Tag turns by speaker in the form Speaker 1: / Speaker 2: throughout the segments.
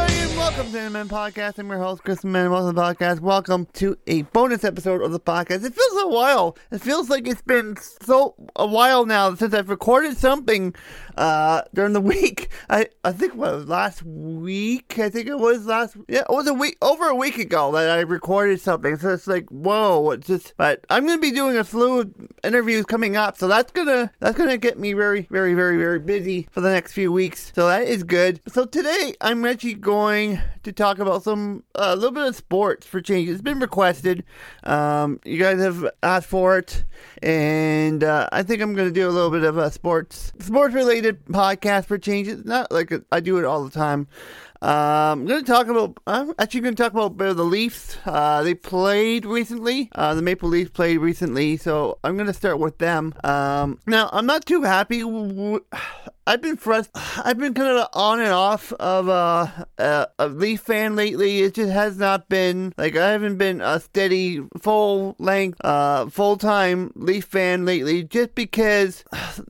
Speaker 1: and welcome to the Man Podcast. I'm your host, Chris Man. Welcome to the podcast. Welcome to a bonus episode of the podcast. It feels a while. It feels like it's been so a while now since I've recorded something uh, during the week. I, I think what last week. I think it was last. Yeah, it was a week over a week ago that I recorded something. So it's like whoa. It's just. But I'm gonna be doing a slew of interviews coming up. So that's gonna that's gonna get me very very very very busy for the next few weeks. So that is good. So today I'm actually going to talk about some a little bit of sports for change. It's been requested. Um, you guys have asked for it, and uh, I think I'm to do a little bit of a sports sports related podcast for changes. Not like I do it all the time. Um, I'm going to talk about. I'm actually going to talk about the Leafs. Uh, they played recently. Uh, the Maple Leafs played recently, so I'm going to start with them. Um, now I'm not too happy. W- I've been frust- I've been kind of on and off of uh, uh, a Leaf fan lately. It just has not been like I haven't been a steady full length, uh, full time Leaf fan lately. Just because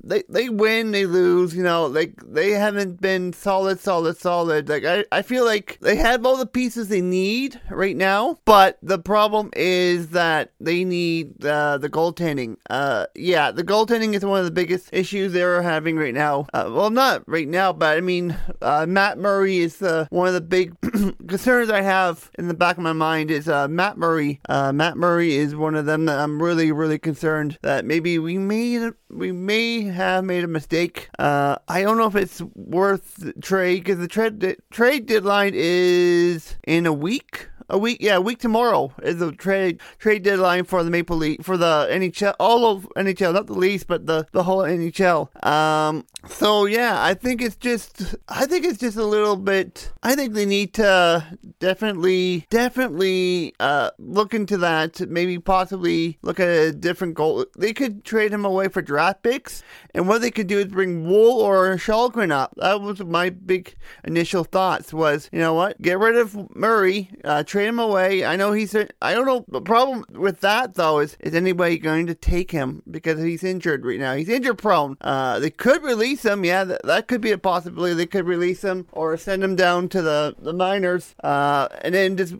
Speaker 1: they they win, they lose. You know, like they haven't been solid, solid, solid. Like I, I feel like they have all the pieces they need right now, but the problem is that they need uh, the goaltending. Uh, yeah, the goaltending is one of the biggest issues they're having right now. Uh, well, not right now, but I mean, uh, Matt Murray is uh, one of the big concerns I have in the back of my mind. Is uh, Matt Murray? Uh, Matt Murray is one of them that I'm really, really concerned that maybe we may we may have made a mistake. Uh, I don't know if it's worth trade because the trade trade deadline is in a week a week, yeah, a week tomorrow is the trade trade deadline for the Maple Leaf for the NHL, all of NHL, not the Leafs, but the the whole NHL. Um, so yeah, I think it's just, I think it's just a little bit. I think they need to definitely, definitely uh, look into that. Maybe possibly look at a different goal. They could trade him away for draft picks, and what they could do is bring Woll or Källgren up. That was my big initial thoughts. Was you know what, get rid of Murray, uh, trade him away. I know he's. I don't know. The problem with that though is is anybody going to take him because he's injured right now? He's injured prone. Uh, they could release him. Yeah, that, that could be a possibility. They could release him or send him down to the the minors, uh, and then just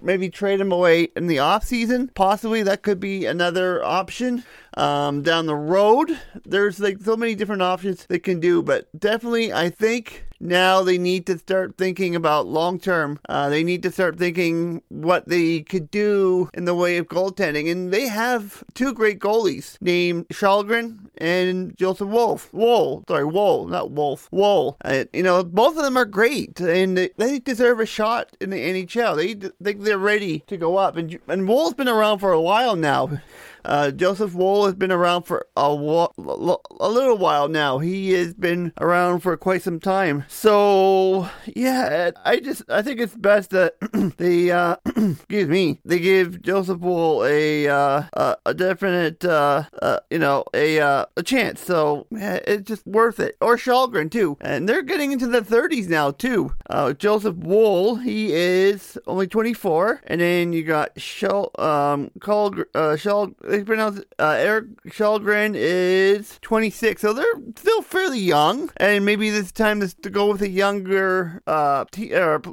Speaker 1: maybe trade him away in the off season. Possibly that could be another option um, down the road. There's like so many different options they can do, but definitely I think now they need to start thinking about long term. Uh, they need to start thinking what they could do in the way of goaltending, and they have two great goalies named Källgren and Joseph Wolf. Woll, sorry, Woll, not Wolf. Woll. Uh, you know, both of them are great, and they deserve a shot in the NHL. They think they're ready to go up, and and Woll's been around for a while now. Uh, Joseph Woll has been around for a, a little while now. He has been around for quite some time. So yeah, I just I think it's best that they uh, excuse me they give Joseph Woll a uh, a, definite uh, uh, you know a uh, a chance. So yeah, it's just worth it. Or Källgren too, and they're getting into the 30s now too. Joseph Woll he is only 24, and then you got Shal um uh, Shal they pronounce uh, Eric Källgren is 26, so they're still fairly young, and maybe this time is to go with a younger uh te-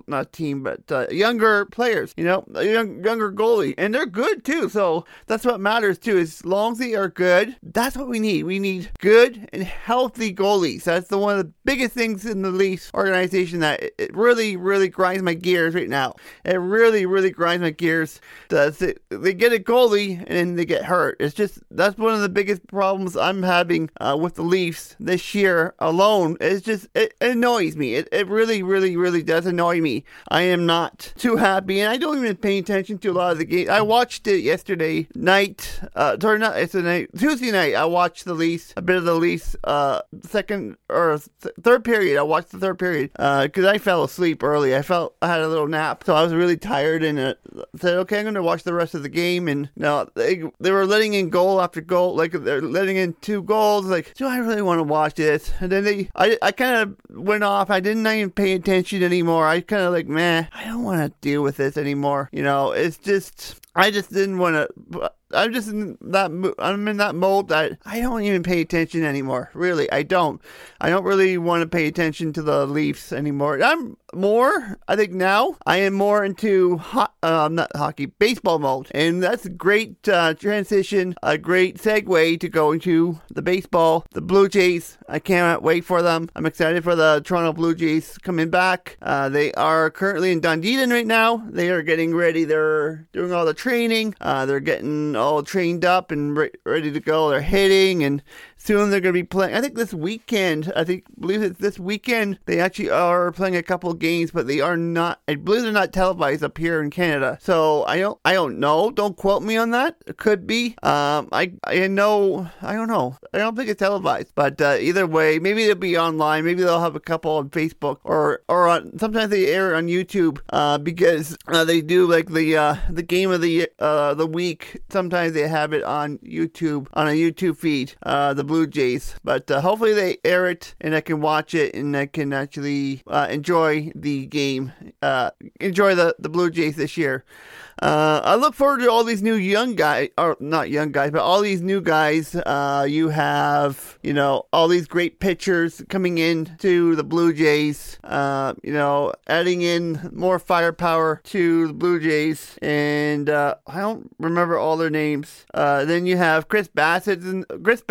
Speaker 1: not team, but uh, younger players. You know, a young, younger goalie, and they're good too. So that's what matters too. As long as they are good, that's what we need. We need good and healthy goalies. That's the one of the biggest things in the Leafs organization that it, it really, really grinds my gears right now. It really, really grinds my gears. It, they get a goalie and they get hurt. It's just that's one of the biggest problems I'm having uh, with the Leafs this year alone. It's just it, it annoys me. It, it really, really, really does annoy me. I am not too happy, and I don't even pay attention to a lot of the games. I watched it yesterday night. Uh, sorry, not it's a night Tuesday night. I watched the Leafs, a bit of the Leafs. Uh, second or th- third period. I watched the third period because I fell asleep early. I felt I had a little nap, so I was really tired and uh, said, "Okay, I'm going to watch the rest of the game." And no, they they were letting in goal after goal, like they're letting in two goals. Like, do I really want to watch this? And then they, I, I kind of went off. I didn't even pay attention anymore. I kind of like, man, I don't want to deal with this anymore. You know, it's just. I just didn't want to. I'm just in that. I'm in that mode that I don't even pay attention anymore. Really, I don't. I don't really want to pay attention to the Leafs anymore. I'm more. I think now I am more into ho- uh, not hockey, baseball mode, and that's a great uh, transition, a great segue to go into the baseball. The Blue Jays. I can't wait for them. I'm excited for the Toronto Blue Jays coming back. Uh, they are currently in Dunedin right now. They are getting ready. They're doing all the training. Uh, they're getting all trained up and re- ready to go. They're hitting, and soon they're going to be playing. I think this weekend. I think believe it's this weekend. They actually are playing a couple games, but they are not. I believe they're not televised up here in Canada. So I don't. I don't know. Don't quote me on that. It could be. Um. I. I know. I don't know. I don't think it's televised. But uh, either way, maybe they'll be online. Maybe they'll have a couple on Facebook or or on. Sometimes they air on YouTube. Uh, because uh, they do like the uh the game of the uh the week. Sometimes they have it on YouTube on a YouTube feed. Uh, the Blue Jays. But uh, hopefully they air it and I can watch it and I can actually uh, enjoy the game, uh, enjoy the, the Blue Jays this year. Uh, I look forward to all these new young guys, or not young guys, but all these new guys. Uh, you have, you know, all these great pitchers coming in to the Blue Jays. Uh, you know, adding in more firepower to the Blue Jays, and I don't remember all their names. Then you have Chris Bassitt, and Chris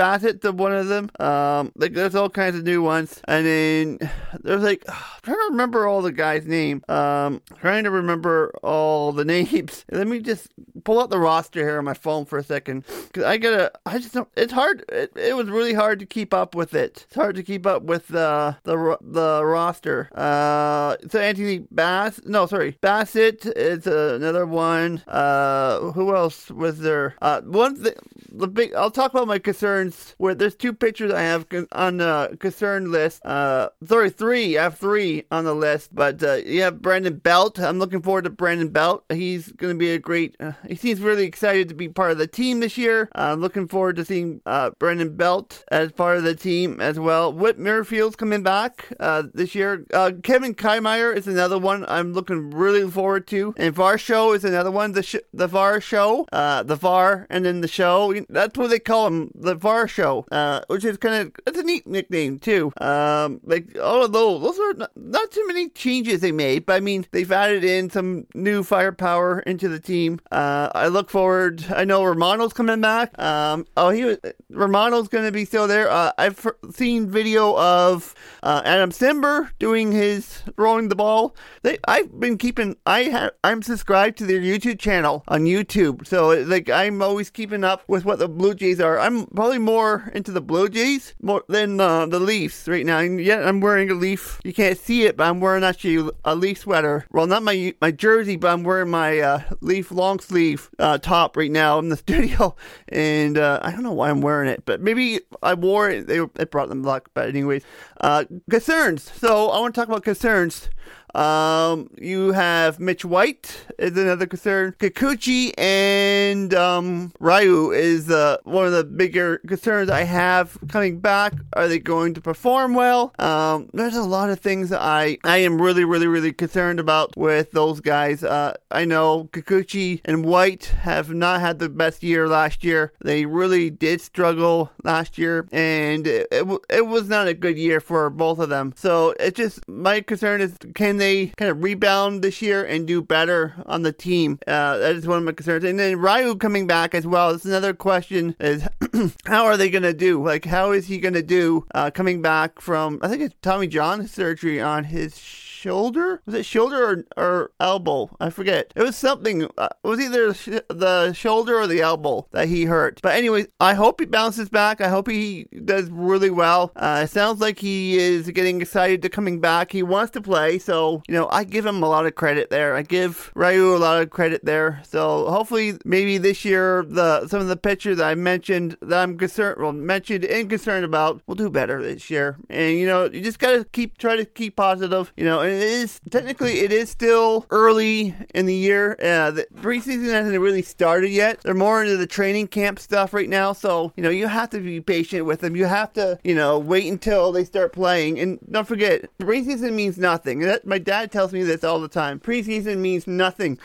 Speaker 1: Bassitt's one of them. Um, like there's all kinds of new ones, and then there's like I'm trying to remember all the guys' name. Um, trying to remember all the names. Let me just pull out the roster here on my phone for a second. Cause I gotta, I just don't, it's hard. It, it was really hard to keep up with it. It's hard to keep up with the, the, the roster. Uh, so Anthony Bass, no, sorry, Bassitt is another one. Uh, who else was there? Uh, one thing, the big, I'll talk about my concerns where there's two pictures I have on the concern list. Uh, sorry, three. I have three on the list, but, uh, you have Brandon Belt. I'm looking forward to Brandon Belt. He's going to be a great. Uh, he seems really excited to be part of the team this year. Uh, looking forward to seeing uh, Brandon Belt as part of the team as well. Whit Merrifield's coming back uh, this year. Uh, Kevin Kiermaier is another one I'm looking really forward to. And Varsho is another one. The sh- the VAR Show, the VAR, and then the show. That's what they call him, the VAR Show, which is kind of it's a neat nickname too. Um, like all of those, those are not, not too many changes they made, but I mean they've added in some new firepower into the team. Uh, I look forward. I know Romano's coming back. Um, oh, he was Romano's going to be still there. Uh, I've seen video of uh, Adam Cimber doing his throwing the ball. They, I've been keeping. I have. I'm subscribed to their YouTube channel on YouTube, so like I'm always keeping up with what the Blue Jays are. I'm probably more into the Blue Jays more than uh, the Leafs right now. And yet I'm wearing a Leaf. You can't see it, but I'm wearing actually a Leaf sweater. Well, not my my jersey, but I'm wearing my uh, Leaf long sleeve uh, top right now in the studio, and uh, I don't know why I'm wearing it, but maybe I wore it. They it brought them luck. But anyways, uh, concerns. So I want to talk about concerns. Um, you have Mitch White is another concern. Kikuchi and um, Ryu is uh, one of the bigger concerns I have coming back. Are they going to perform well? Um, there's a lot of things I I am really really really concerned about with those guys. Uh, I know Kikuchi and White have not had the best year last year. They really did struggle last year, and it, it, it was not a good year for both of them. So it just my concern is can they they kind of rebound this year and do better on the team? Uh, that is one of my concerns. And then Ryu coming back as well. That's another question: is how are they going to do? Like, how is he going to do uh, coming back from? I think it's Tommy John surgery on his shoulder. Was it shoulder or, or elbow? I forget. It was something. Uh, it was either the shoulder or the elbow that he hurt. But anyway, I hope he bounces back. I hope he does really well. Uh, it sounds like he is getting excited to coming back. He wants to play, so you know I give him a lot of credit there. I give Ryu a lot of credit there. So hopefully, maybe this year the some of the pitchers I mentioned that I'm concerned, well, mentioned and concerned about, will do better this year. And you know, you just gotta keep try to keep positive. You know, and it is technically it is still early in the year. Uh, the preseason hasn't really started yet. They're more into the training camp stuff right now, so you know you have to be patient with them. You have to you know wait until they start playing. And don't forget, preseason means nothing. That, my dad tells me this all the time. Preseason means nothing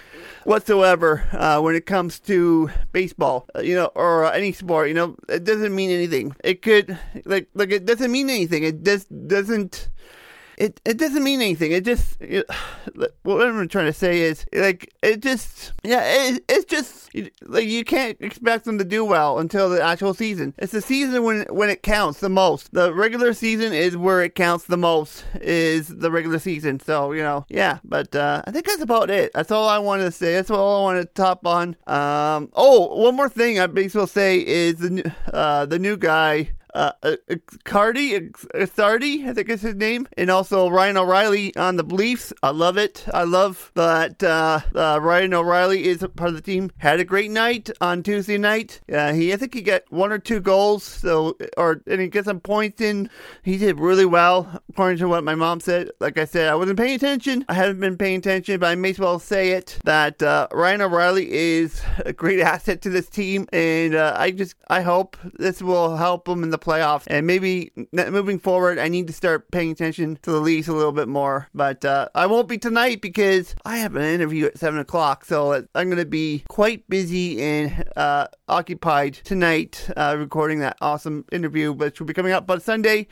Speaker 1: whatsoever uh, when it comes to baseball, uh, you know, or any sport. You know, it doesn't mean anything. It could like like it doesn't mean anything. It just doesn't it it doesn't mean anything. It just it, what I'm trying to say is like it just yeah it, it's just like you can't expect them to do well until the actual season. It's the season when when it counts the most. The regular season is where it counts the most. Is the regular season. So you know yeah. But uh, I think that's about it. That's all I wanted to say. That's all I want to top on. Um. Oh, one more thing I basically say is the uh the new guy uh, uh, Cardi, Sardi, I think is his name, and also Ryan O'Reilly on the Leafs. I love it. I love that uh, uh, Ryan O'Reilly is a part of the team. Had a great night on Tuesday night. Uh, he, I think he got one or two goals, so or and he got some points in. He did really well, according to what my mom said. Like I said, I wasn't paying attention. I haven't been paying attention, but I may as well say it that uh, Ryan O'Reilly is a great asset to this team, and uh, I just I hope this will help him in the playoffs. And maybe moving forward, I need to start paying attention to the Leafs a little bit more. But uh, I won't be tonight because I have an interview at 7 o'clock. So I'm going to be quite busy and uh, occupied tonight uh, recording that awesome interview, which will be coming up on Sunday.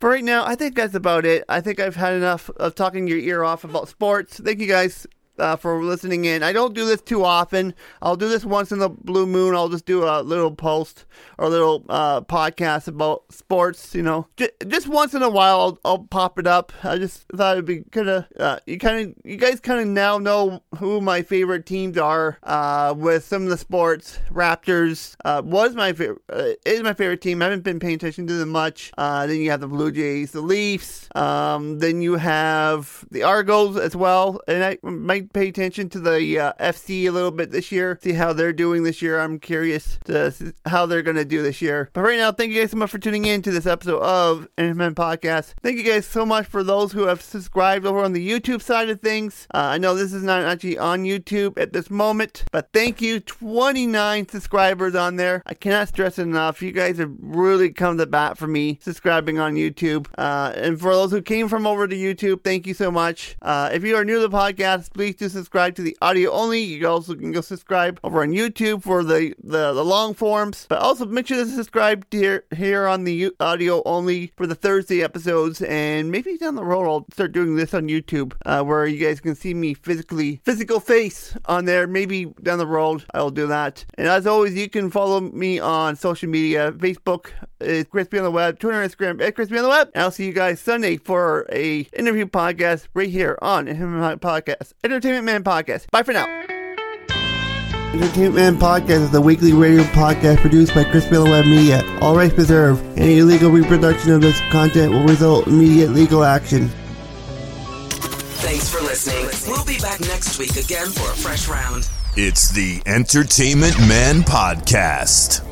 Speaker 1: For right now, I think that's about it. I think I've had enough of talking your ear off about sports. Thank you guys uh, for listening in. I don't do this too often. I'll do this once in the blue moon. I'll just do a little post or a little uh, podcast about sports. You know, just, just once in a while, I'll, I'll, pop it up. I just thought it'd be kind of uh, you kind of you guys kind of now know who my favorite teams are uh, with some of the sports. Raptors uh, was my favorite uh, is my favorite team. I haven't been paying attention to them much. then you have the Blue Jays, the Leafs. Um, then you have the Argos as well, and I might pay attention to the uh, FC a little bit this year, see how they're doing this year. I'm curious to how they're going to do this year. But right now, thank you guys so much for tuning in to this episode of Entertainment Podcast. Thank you guys so much for those who have subscribed over on the YouTube side of things. Uh, I know this is not actually on YouTube at this moment, but thank you. 29 subscribers on there. I cannot stress it enough. You guys have really come to bat for me subscribing on YouTube. Uh, and for those who came from over to YouTube, thank you so much. Uh, if you are new to the podcast, please to subscribe to the audio only. You also can go subscribe over on YouTube for the, the, the long forms. But also make sure to subscribe here, here on the audio only for the Thursday episodes. And maybe down the road I'll start doing this on YouTube uh, where you guys can see me physically, physical face on there. Maybe down the road I'll do that. And as always, you can follow me on social media. Facebook is Crispy on the Web, Twitter, Instagram at Crispy on the Web. And I'll see you guys Sunday for a interview podcast right here on Entertainment Podcast. Entertainment Man Podcast. Bye for now. Entertainment Man Podcast is a weekly radio podcast produced by Chris Miller the Web Media. All rights reserved. Any illegal reproduction of this content will result in immediate legal action.
Speaker 2: Thanks for listening. We'll be back next week again for a fresh round.
Speaker 3: It's the Entertainment Man Podcast.